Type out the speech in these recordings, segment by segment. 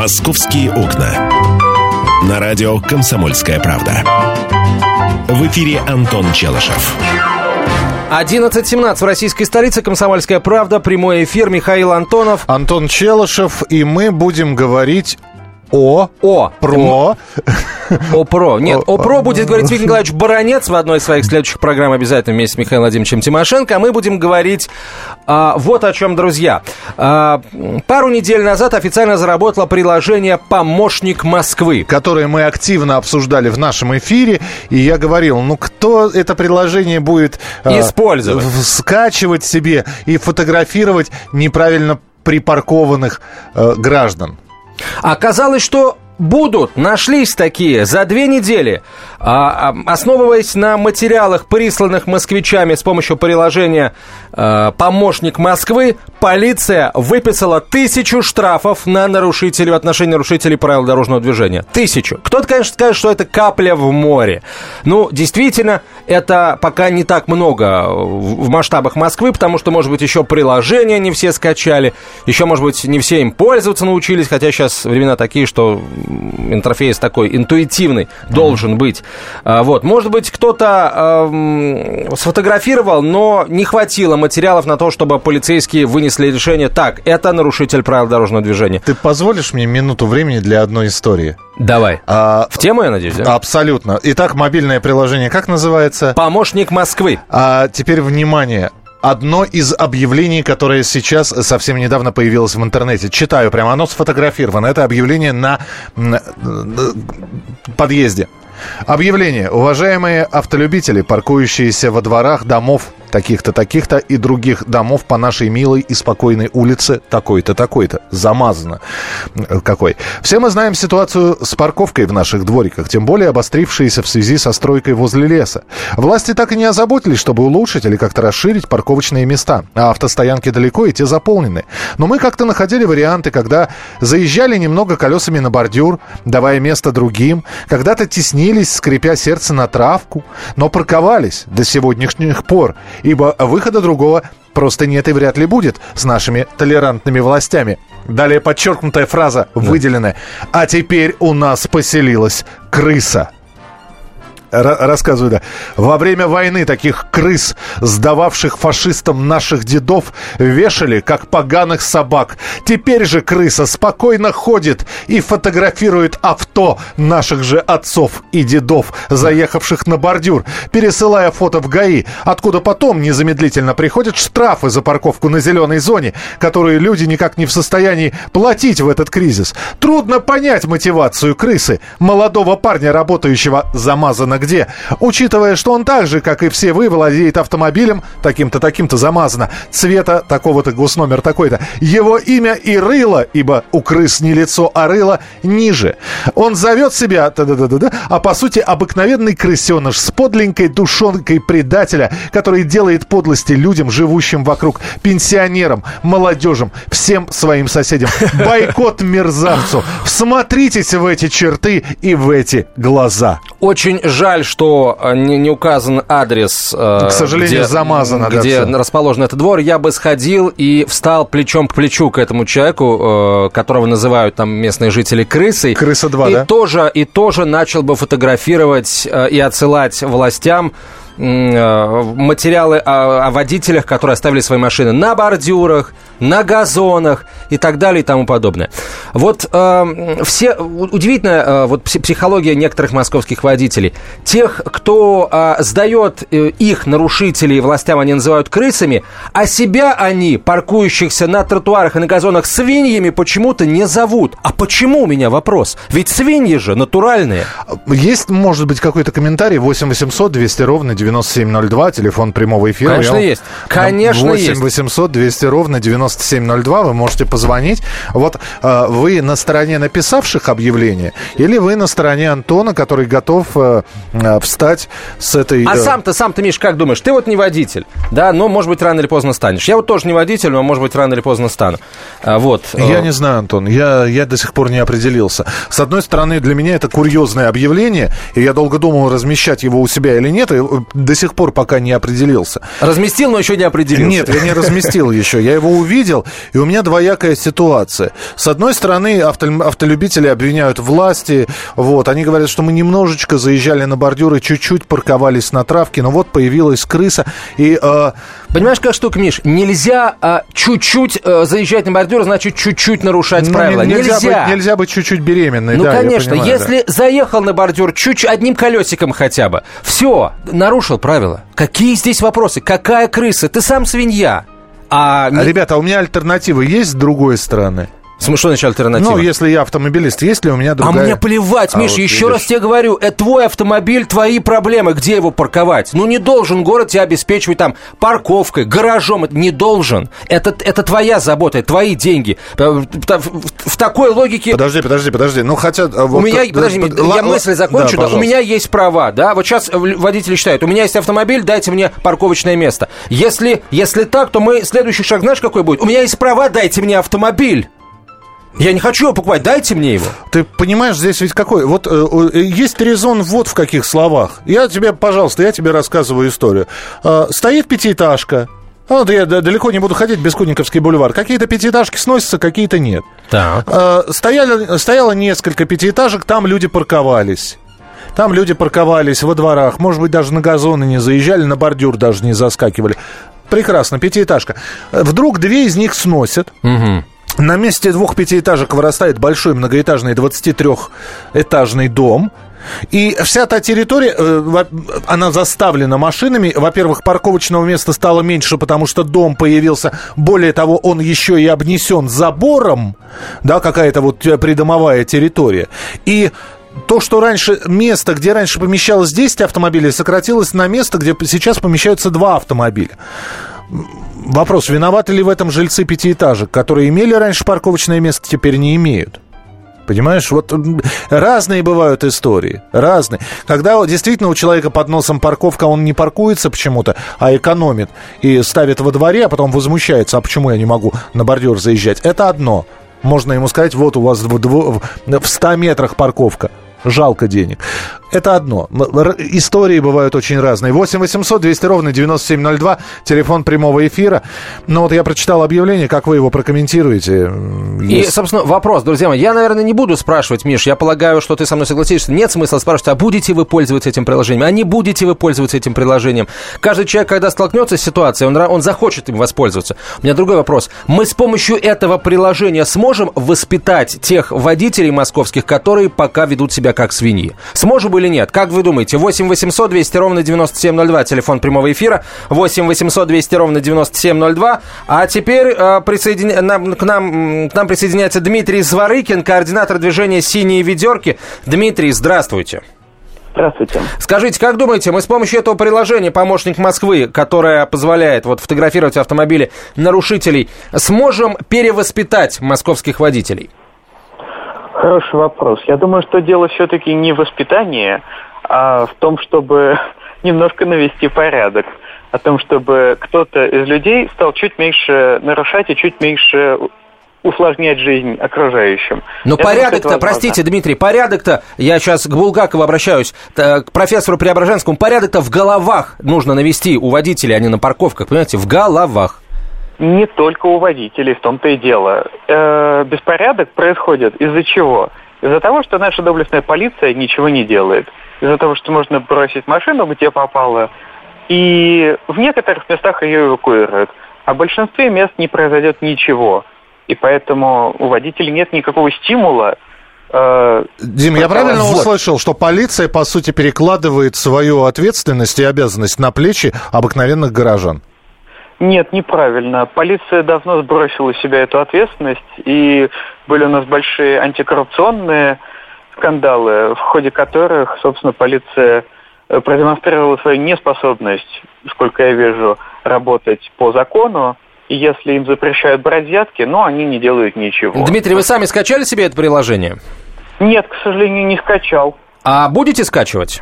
«Московские окна». На радио «Комсомольская правда». В эфире Антон Челышев. 11.17 в российской столице. Комсомольская правда. Прямой эфир. Михаил Антонов. Антон Челышев. И мы будем говорить о, О. про, О ПРО. Нет, о ПРО будет говорить Виктор Николаевич Баранец в одной из своих следующих программ обязательно вместе с Михаилом Владимировичем Тимошенко. А мы будем говорить а, вот о чем, друзья. А, пару недель назад официально заработало приложение «Помощник Москвы». которые мы активно обсуждали в нашем эфире. И я говорил, ну кто это приложение будет э, Использовать. скачивать себе и фотографировать неправильно припаркованных э, граждан? Оказалось, что будут, нашлись такие за две недели, А, а, основываясь на материалах, присланных москвичами с помощью приложения э, «Помощник Москвы», полиция выписала тысячу штрафов на нарушителей, в отношении нарушителей правил дорожного движения. Тысячу. Кто-то, конечно, скажет, что это капля в море. Ну, действительно, это пока не так много в масштабах Москвы, потому что, может быть, еще приложения не все скачали, еще, может быть, не все им пользоваться научились, хотя сейчас времена такие, что интерфейс такой интуитивный должен быть. А, Вот, может быть, кто-то эм, сфотографировал, но не хватило материалов на то, чтобы полицейские вынесли решение, так, это нарушитель правил дорожного движения. Ты позволишь мне минуту времени для одной истории? Давай. А, В тему, я надеюсь, да? абсолютно. Итак, мобильное приложение как называется? Помощник Москвы. А теперь внимание. Одно из объявлений, которое сейчас совсем недавно появилось в интернете. Читаю прямо, оно сфотографировано. Это объявление на м, э, подъезде. Объявление. Уважаемые автолюбители, паркующиеся во дворах домов таких-то, таких-то и других домов по нашей милой и спокойной улице такой-то, такой-то. Замазано. Какой. Все мы знаем ситуацию с парковкой в наших двориках, тем более обострившиеся в связи со стройкой возле леса. Власти так и не озаботились, чтобы улучшить или как-то расширить парковочные места, а автостоянки далеко и те заполнены. Но мы как-то находили варианты, когда заезжали немного колесами на бордюр, давая место другим, когда-то теснились, скрипя сердце на травку, но парковались до сегодняшних пор, ибо выхода другого просто нет и вряд ли будет с нашими толерантными властями. Далее подчеркнутая фраза, выделенная. А теперь у нас поселилась крыса. Ра- рассказываю, да. Во время войны таких крыс, сдававших фашистам наших дедов, вешали, как поганых собак. Теперь же крыса спокойно ходит и фотографирует авто наших же отцов и дедов, заехавших на бордюр, пересылая фото в ГАИ, откуда потом незамедлительно приходят штрафы за парковку на зеленой зоне, которые люди никак не в состоянии платить в этот кризис. Трудно понять мотивацию крысы, молодого парня, работающего замазано где, учитывая, что он так же, как и все вы, владеет автомобилем, таким-то, таким-то замазано, цвета такого-то, госномер такой-то. Его имя и рыло, ибо у крыс не лицо, а рыло ниже. Он зовет себя, да-да-да-да, а по сути обыкновенный крысеныш с подленькой душонкой предателя, который делает подлости людям, живущим вокруг, пенсионерам, молодежам, всем своим соседям. Бойкот мерзавцу. Всмотритесь в эти черты и в эти глаза. Очень жаль, что э, не, не указан адрес. э, К сожалению, замазано, да, Где всё. расположен этот двор. Я бы сходил и встал плечом к плечу к этому человеку, э, которого называют там местные жители крысой. Крыса 2, и да? Тоже, и тоже начал бы фотографировать и отсылать властям материалы о, о водителях, которые оставили свои машины на бордюрах, на газонах и так далее и тому подобное. Вот э, все у- удивительная э, вот пси- психология некоторых московских водителей. Тех, кто э, сдает э, их нарушителей властям, они называют крысами, а себя они, паркующихся на тротуарах и на газонах свиньями, почему-то не зовут. А почему у меня вопрос? Ведь свиньи же натуральные. Есть, может быть, какой-то комментарий? 8 800 200 ровно 9702, телефон прямого эфира. Конечно, Я есть. Конечно, 8 есть. 800 200 ровно 9702, вы можете позвонить. Вот э, вы на стороне написавших объявление или вы на стороне Антона, который готов э, э, встать с этой... А э, сам-то, сам-то, Миш, как думаешь? Ты вот не водитель, да, но, может быть, рано или поздно станешь. Я вот тоже не водитель, но, может быть, рано или поздно стану. А, вот. Я не знаю, Антон, я, я до сих пор не определился. С одной стороны, для меня это курьезное объявление, и я долго думал, размещать его у себя или нет, и до сих пор пока не определился. Разместил, но еще не определился. Нет, я не разместил еще. Я его увидел. Видел, и у меня двоякая ситуация. С одной стороны, авто, автолюбители обвиняют власти, вот, они говорят, что мы немножечко заезжали на бордюры, чуть-чуть парковались на травке, но вот появилась крыса, и... Э, Понимаешь, как штука, Миш, нельзя а, чуть-чуть а, заезжать на бордюр, значит, чуть-чуть нарушать ну, правила. Нельзя. Нельзя быть, нельзя быть чуть-чуть беременной, Ну, да, конечно, понимаю, если да. заехал на бордюр чуть одним колесиком хотя бы, все, нарушил правила. Какие здесь вопросы? Какая крыса? Ты сам свинья. А, а ребята, а у меня альтернатива есть с другой стороны? Что значит альтернатива? Ну, если я автомобилист, есть ли у меня другая... А мне плевать, а, вот еще видишь. раз тебе говорю, это твой автомобиль, твои проблемы, где его парковать. Ну, не должен город тебя обеспечивать там парковкой, гаражом, не должен. Это, это твоя забота, это твои деньги. Э, в, в, в такой логике... Подожди, подожди, подожди, ну хотя... А вот, у меня, подожди, да, я мысль закончу, да, да, у меня есть права, да, вот сейчас водители считают, у меня есть автомобиль, дайте мне парковочное место. Если, если так, то мы, следующий шаг, знаешь, какой будет? У меня есть права, дайте мне автомобиль. Я не хочу его покупать, дайте мне его. Ты понимаешь, здесь ведь какой? Вот э, э, есть резон вот в каких словах. Я тебе, пожалуйста, я тебе рассказываю историю. Э, стоит пятиэтажка, вот я далеко не буду ходить, Бескудниковский бульвар. Какие-то пятиэтажки сносятся, какие-то нет. Так. Э, стояли, стояло несколько пятиэтажек, там люди парковались. Там люди парковались во дворах, может быть, даже на газоны не заезжали, на бордюр даже не заскакивали. Прекрасно, пятиэтажка. Вдруг две из них сносят. Угу. На месте двух пятиэтажек вырастает большой многоэтажный 23-этажный дом. И вся та территория, э, она заставлена машинами. Во-первых, парковочного места стало меньше, потому что дом появился. Более того, он еще и обнесен забором, да, какая-то вот э, придомовая территория. И то, что раньше место, где раньше помещалось 10 автомобилей, сократилось на место, где сейчас помещаются 2 автомобиля. Вопрос, виноваты ли в этом жильцы пятиэтажек, которые имели раньше парковочное место, теперь не имеют? Понимаешь, вот разные бывают истории, разные. Когда действительно у человека под носом парковка, он не паркуется почему-то, а экономит и ставит во дворе, а потом возмущается, а почему я не могу на бордюр заезжать? Это одно. Можно ему сказать, вот у вас в, в 100 метрах парковка жалко денег. Это одно. Истории бывают очень разные. 8 800 200 ровно 9702, телефон прямого эфира. Но вот я прочитал объявление, как вы его прокомментируете? И, собственно, вопрос, друзья мои. Я, наверное, не буду спрашивать, Миш, я полагаю, что ты со мной согласишься. Нет смысла спрашивать, а будете вы пользоваться этим приложением, а не будете вы пользоваться этим приложением. Каждый человек, когда столкнется с ситуацией, он, он захочет им воспользоваться. У меня другой вопрос. Мы с помощью этого приложения сможем воспитать тех водителей московских, которые пока ведут себя как свиньи? Сможем или нет? Как вы думаете? 8 800 200 ровно 9702, телефон прямого эфира. 8 800 200 ровно 9702. А теперь э, присоедин... нам, к, нам, к нам присоединяется Дмитрий Зворыкин, координатор движения «Синие ведерки». Дмитрий, здравствуйте. Здравствуйте. Скажите, как думаете, мы с помощью этого приложения «Помощник Москвы», которое позволяет вот фотографировать автомобили нарушителей, сможем перевоспитать московских водителей? Хороший вопрос. Я думаю, что дело все-таки не в воспитании, а в том, чтобы немножко навести порядок. О том, чтобы кто-то из людей стал чуть меньше нарушать и чуть меньше усложнять жизнь окружающим. Но порядок-то, простите, Дмитрий, порядок-то, я сейчас к Булгакову обращаюсь, к профессору Преображенскому, порядок-то в головах нужно навести у водителей, а не на парковках, понимаете, в головах. Не только у водителей, в том-то и дело. Э, беспорядок происходит из-за чего? Из-за того, что наша доблестная полиция ничего не делает. Из-за того, что можно бросить машину, где попало, и в некоторых местах ее эвакуируют. А в большинстве мест не произойдет ничего. И поэтому у водителей нет никакого стимула э, Дим, я правильно вот. услышал, что полиция, по сути, перекладывает свою ответственность и обязанность на плечи обыкновенных горожан? Нет, неправильно. Полиция давно сбросила с себя эту ответственность, и были у нас большие антикоррупционные скандалы, в ходе которых, собственно, полиция э, продемонстрировала свою неспособность, сколько я вижу, работать по закону, и если им запрещают брать взятки, ну, они не делают ничего. Дмитрий, вы сами скачали себе это приложение? Нет, к сожалению, не скачал. А будете скачивать?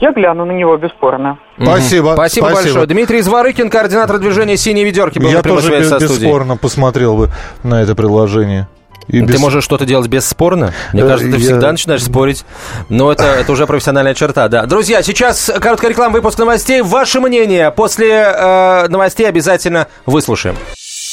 Я гляну на него, бесспорно. Спасибо. Спасибо, Спасибо большое. Дмитрий Зворыкин, координатор движения «Синие ведерки», был Я на тоже без, бесспорно посмотрел бы на это приложение. И ты без... можешь что-то делать бесспорно? Мне э, кажется, ты я... всегда начинаешь спорить. Но это, это уже профессиональная черта, да. Друзья, сейчас короткая реклама, выпуск новостей. Ваше мнение после э, новостей обязательно выслушаем.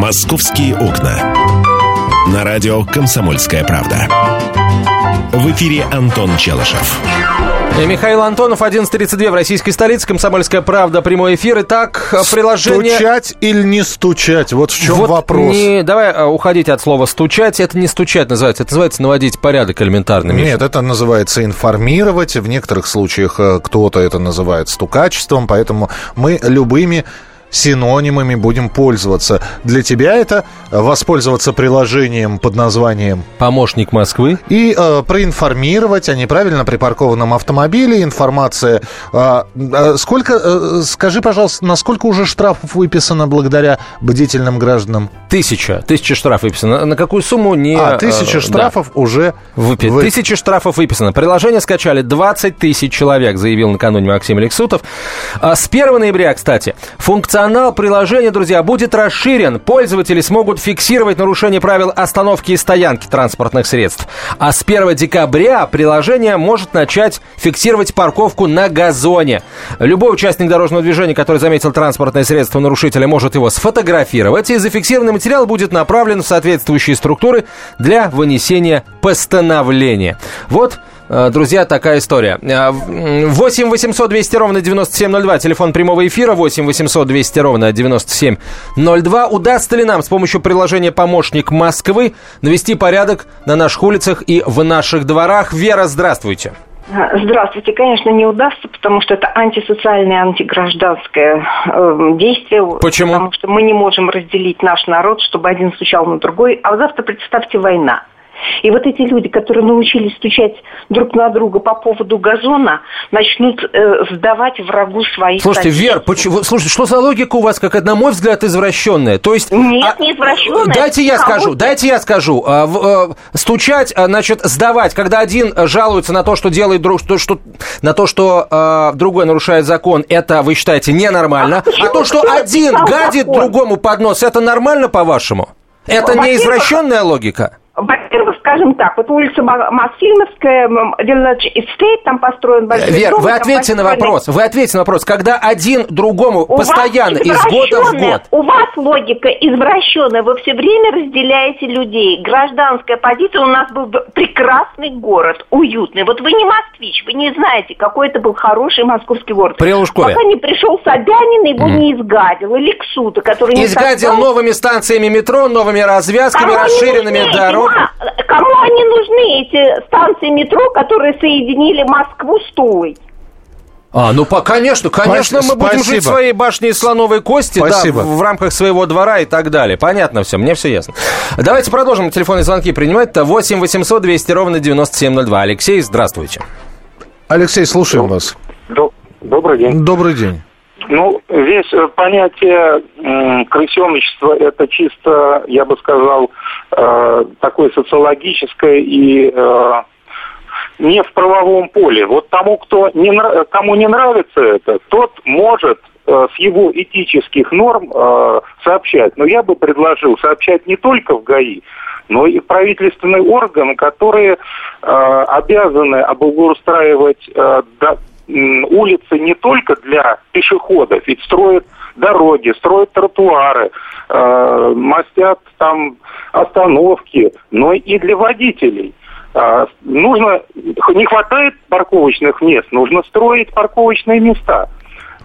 «Московские окна». На радио «Комсомольская правда». В эфире Антон Челышев. И Михаил Антонов, 11.32 в российской столице, «Комсомольская правда», прямой эфир. Итак, приложение... Стучать или не стучать? Вот в чем вот вопрос. Не, давай а, уходить от слова «стучать». Это не стучать называется, это называется наводить порядок элементарно. Миша. Нет, это называется информировать. В некоторых случаях э, кто-то это называет стукачеством, поэтому мы любыми синонимами будем пользоваться. Для тебя это воспользоваться приложением под названием «Помощник Москвы». И э, проинформировать о неправильно припаркованном автомобиле. Информация. Э, э, сколько, э, скажи, пожалуйста, насколько уже штрафов выписано благодаря бдительным гражданам? Тысяча. Тысяча штрафов выписано. На какую сумму не... А, тысяча э, штрафов да. уже... Выпи... Вы... Тысяча штрафов выписано. Приложение скачали 20 тысяч человек, заявил накануне Максим Алексутов. А с 1 ноября, кстати, функция функционал приложения, друзья, будет расширен. Пользователи смогут фиксировать нарушение правил остановки и стоянки транспортных средств. А с 1 декабря приложение может начать фиксировать парковку на газоне. Любой участник дорожного движения, который заметил транспортное средство нарушителя, может его сфотографировать, и зафиксированный материал будет направлен в соответствующие структуры для вынесения постановления. Вот друзья, такая история. 8 800 200 ровно 9702, телефон прямого эфира 8 800 200 ровно 9702. Удастся ли нам с помощью приложения «Помощник Москвы» навести порядок на наших улицах и в наших дворах? Вера, здравствуйте. Здравствуйте. Конечно, не удастся, потому что это антисоциальное, антигражданское э, действие. Почему? Потому что мы не можем разделить наш народ, чтобы один стучал на другой. А завтра, представьте, война. И вот эти люди, которые научились стучать друг на друга по поводу газона, начнут э, сдавать врагу свои Слушайте, соседи. Вер, почему, слушайте, что за логика у вас, как, на мой взгляд, извращенная? То есть... Нет, а, не извращенная. Дайте я скажу, дайте я скажу. А, в, а, стучать, а, значит, сдавать, когда один жалуется на то, что делает друг, что, что, на то, что а, другой нарушает закон, это, вы считаете, ненормально. А, а то, что один гадит закон? другому под нос, это нормально, по-вашему? Это не извращенная логика? Во-первых, скажем так, вот улица Мосфильмовская, Village Estate, там построен большой Вер, дом. вы ответьте на вопрос, вы ответьте на вопрос, когда один другому у постоянно, из года в год. У вас логика извращенная, вы все время разделяете людей. Гражданская позиция, у нас был прекрасный город, уютный. Вот вы не москвич, вы не знаете, какой это был хороший московский город. При Лужкове. Пока не пришел Собянин, его mm. не изгадил, или Ксута, который не Изгадил создал... новыми станциями метро, новыми развязками, Кому расширенными дорогами. Кому они нужны, эти станции метро, которые соединили Москву с Тулой? А, ну, по, конечно, конечно, Спасибо. мы будем жить в своей башне из слоновой кости, Спасибо. да, в, в рамках своего двора и так далее. Понятно все, мне все ясно. Давайте продолжим телефонные звонки принимать-то. 8 800 200 ровно 9702. Алексей, здравствуйте. Алексей, слушаем Доб... вас. Доб... Добрый день. Добрый день. Ну, здесь э, понятие э, крысеночества это чисто, я бы сказал, э, такое социологическое и э, не в правовом поле. Вот тому, кто не, кому не нравится это, тот может с его этических норм сообщать. Но я бы предложил сообщать не только в ГАИ, но и правительственные органы, которые э, обязаны облагоустраивать э, улицы не только для пешеходов, ведь строят дороги, строят тротуары, э, мастят там остановки, но и для водителей. Э, нужно, не хватает парковочных мест, нужно строить парковочные места.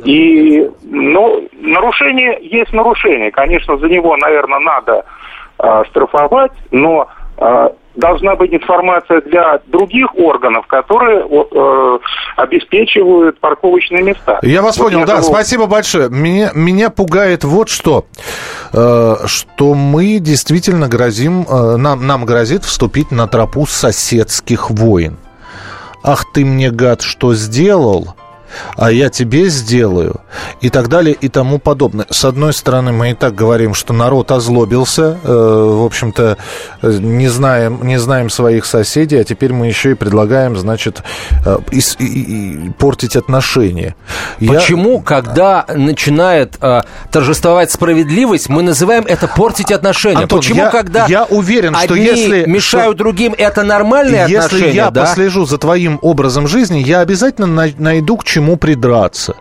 И, ну, нарушение есть нарушение. Конечно, за него, наверное, надо э, штрафовать, но должна быть информация для других органов, которые э, обеспечивают парковочные места. Я вас вот понял, да, того... спасибо большое. Меня, меня пугает вот что, э, что мы действительно грозим, э, нам, нам грозит вступить на тропу соседских войн. Ах ты мне, гад, что сделал? А я тебе сделаю, и так далее, и тому подобное. С одной стороны, мы и так говорим, что народ озлобился, э, в общем-то, не знаем, не знаем своих соседей, а теперь мы еще и предлагаем, значит, э, и, и, и портить отношения. Почему, я... когда начинает э, торжествовать справедливость, мы называем это портить отношения? Антон, Почему, я, когда я уверен, что если мешают что, другим, это нормальные если отношения? Если я да? послежу за твоим образом жизни, я обязательно найду к чему придраться.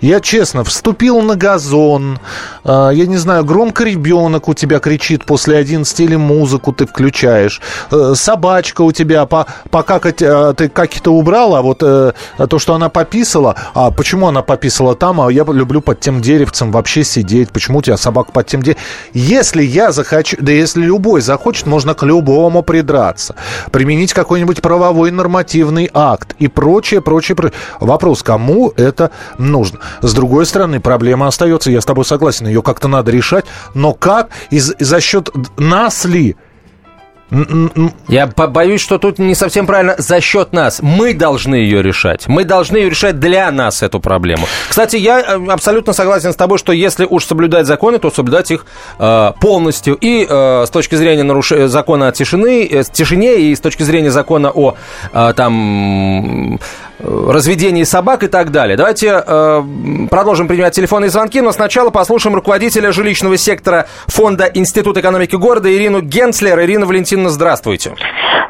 Я честно вступил на газон, э, я не знаю, громко ребенок у тебя кричит после 11 или музыку ты включаешь, э, собачка у тебя, по, пока э, ты как-то убрала, а вот то, что она пописала, а почему она пописала там, а я люблю под тем деревцем вообще сидеть, почему у тебя собака под тем деревцем? Если я захочу, да если любой захочет, можно к любому придраться, применить какой-нибудь правовой нормативный акт и прочее, прочее, прочее. Вопрос, кому это нужно? Нужно. С другой стороны, проблема остается, я с тобой согласен, ее как-то надо решать, но как и за счет нас ли я боюсь, что тут не совсем правильно за счет нас. Мы должны ее решать. Мы должны ее решать для нас, эту проблему. Кстати, я э, абсолютно согласен с тобой, что если уж соблюдать законы, то соблюдать их э, полностью. И э, с точки зрения нарушения закона о тишины, э, тишине, и с точки зрения закона о э, там разведении собак и так далее. Давайте э, продолжим принимать телефонные звонки, но сначала послушаем руководителя жилищного сектора Фонда Института экономики города Ирину Генслер. Ирина Валентиновна, здравствуйте.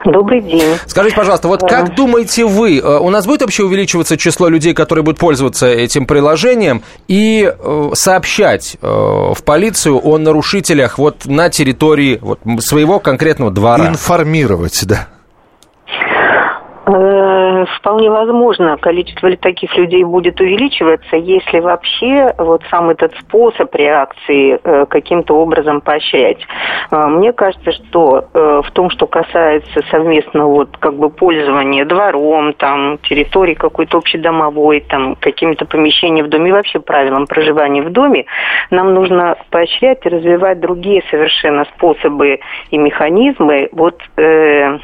Добрый день. Скажите, пожалуйста, вот да. как думаете вы, э, у нас будет вообще увеличиваться число людей, которые будут пользоваться этим приложением и э, сообщать э, в полицию о нарушителях вот на территории вот, своего конкретного двора? Информировать, да. Э, вполне возможно, количество таких людей будет увеличиваться, если вообще вот сам этот способ реакции э, каким-то образом поощрять. Э, мне кажется, что в том, что касается совместного вот как бы пользования двором, там, территорией какой-то общедомовой, там, какими-то помещениями в доме, вообще правилам проживания в доме, нам нужно поощрять и развивать другие совершенно способы и механизмы вот э,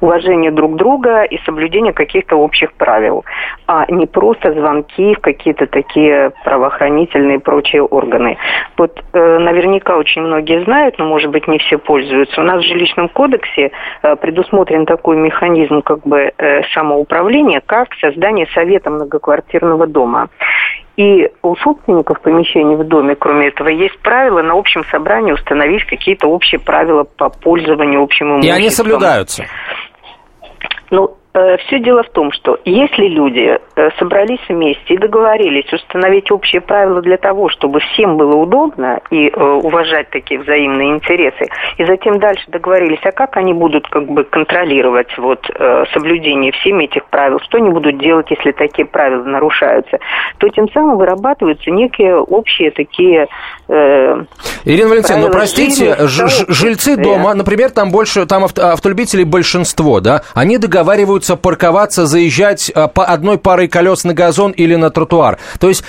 уважение друг друга и соблюдение каких-то общих правил, а не просто звонки в какие-то такие правоохранительные и прочие органы. Вот э, наверняка очень многие знают, но, может быть, не все пользуются. У нас в жилищном кодексе э, предусмотрен такой механизм как бы э, самоуправления, как создание совета многоквартирного дома. И у собственников помещений в доме, кроме этого, есть правила на общем собрании установить какие-то общие правила по пользованию общим имуществом. И они соблюдаются. Ну, Э, Все дело в том, что если люди э, собрались вместе и договорились установить общие правила для того, чтобы всем было удобно и э, уважать такие взаимные интересы, и затем дальше договорились, а как они будут как бы контролировать вот соблюдение всеми этих правил, что они будут делать, если такие правила нарушаются, то тем самым вырабатываются некие общие такие э, Ирина Валентиновна, ну простите, жильцы дома, например, там больше, там автолюбителей большинство, да, они договариваются требуется парковаться, заезжать э, по одной парой колес на газон или на тротуар. То есть,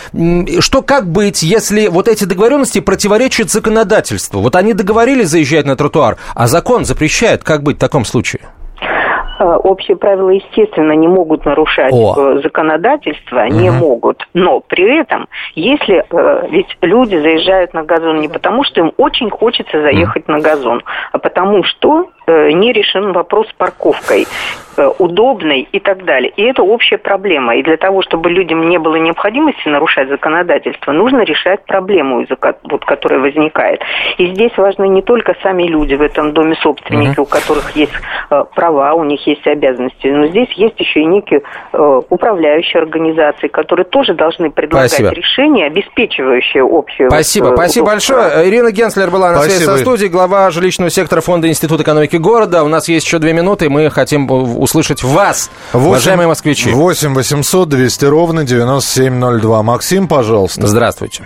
что как быть, если вот эти договоренности противоречат законодательству? Вот они договорились заезжать на тротуар, а закон запрещает. Как быть в таком случае? Э, общие правила, естественно, не могут нарушать О. Э, законодательство, угу. не могут. Но при этом, если ведь люди заезжают на газон не потому, что им очень хочется заехать угу. на газон, а потому что не решен вопрос с парковкой. Э, удобной и так далее. И это общая проблема. И для того, чтобы людям не было необходимости нарушать законодательство, нужно решать проблему, вот, которая возникает. И здесь важны не только сами люди в этом доме собственники, uh-huh. у которых есть э, права, у них есть обязанности, но здесь есть еще и некие э, управляющие организации, которые тоже должны предлагать Спасибо. решения, обеспечивающие общую... Спасибо. Вот, Спасибо большое. Ирина Генслер была на Спасибо. связи со студией, глава жилищного сектора Фонда Института экономики города. У нас есть еще две минуты, и мы хотим услышать вас, 8, уважаемые москвичи. 8 800 200 ровно 9702. Максим, пожалуйста. Здравствуйте.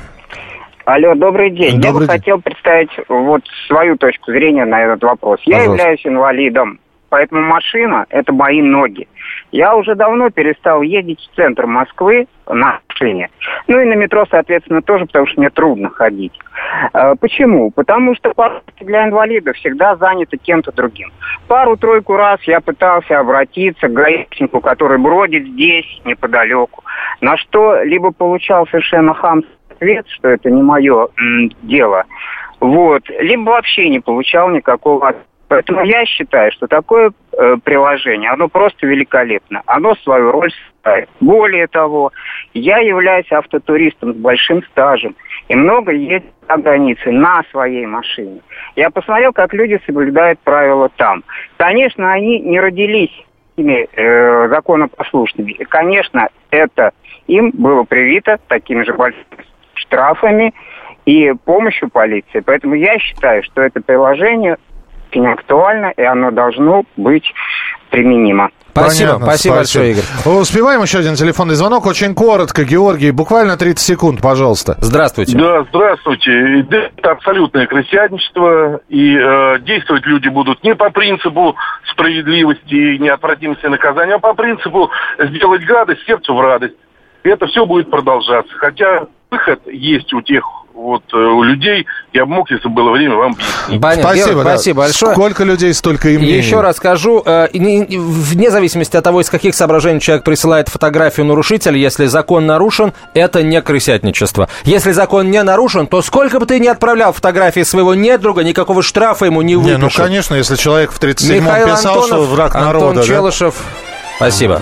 Алло, добрый день. Добрый Я бы день. хотел представить вот свою точку зрения на этот вопрос. Пожалуйста. Я являюсь инвалидом, поэтому машина – это мои ноги. Я уже давно перестал ездить в центр Москвы на машине. Ну и на метро, соответственно, тоже, потому что мне трудно ходить. А, почему? Потому что парковки для инвалидов всегда заняты кем-то другим. Пару-тройку раз я пытался обратиться к гаишнику, который бродит здесь, неподалеку, на что либо получал совершенно хамский ответ, что это не мое м, дело, вот, либо вообще не получал никакого ответа. Поэтому я считаю, что такое э, приложение, оно просто великолепно. Оно свою роль ставит. Более того, я являюсь автотуристом с большим стажем и много ездил за границей на своей машине. Я посмотрел, как люди соблюдают правила там. Конечно, они не родились ими э, законопослушными. И, конечно, это им было привито такими же большими штрафами и помощью полиции. Поэтому я считаю, что это приложение очень актуально, и оно должно быть применимо. Спасибо, Понятно, спасибо, большое, Игорь. Успеваем еще один телефонный звонок. Очень коротко, Георгий, буквально 30 секунд, пожалуйста. Здравствуйте. Да, здравствуйте. Это абсолютное крестьянничество, и э, действовать люди будут не по принципу справедливости и неотвратимости наказания, а по принципу сделать гадость сердцу в радость. И это все будет продолжаться. Хотя выход есть у тех вот э, у людей. Я бы мог, если было время, вам объяснить. Понятно. Спасибо, да. спасибо большое. Сколько людей, столько и мнений. Еще раз скажу, э, вне зависимости от того, из каких соображений человек присылает фотографию нарушителя, если закон нарушен, это не крысятничество. Если закон не нарушен, то сколько бы ты ни отправлял фотографии своего недруга, никакого штрафа ему не выпишут. Не, ну, конечно, если человек в 37-м писал, Антонов, что враг народа. Антон Челышев, да? спасибо.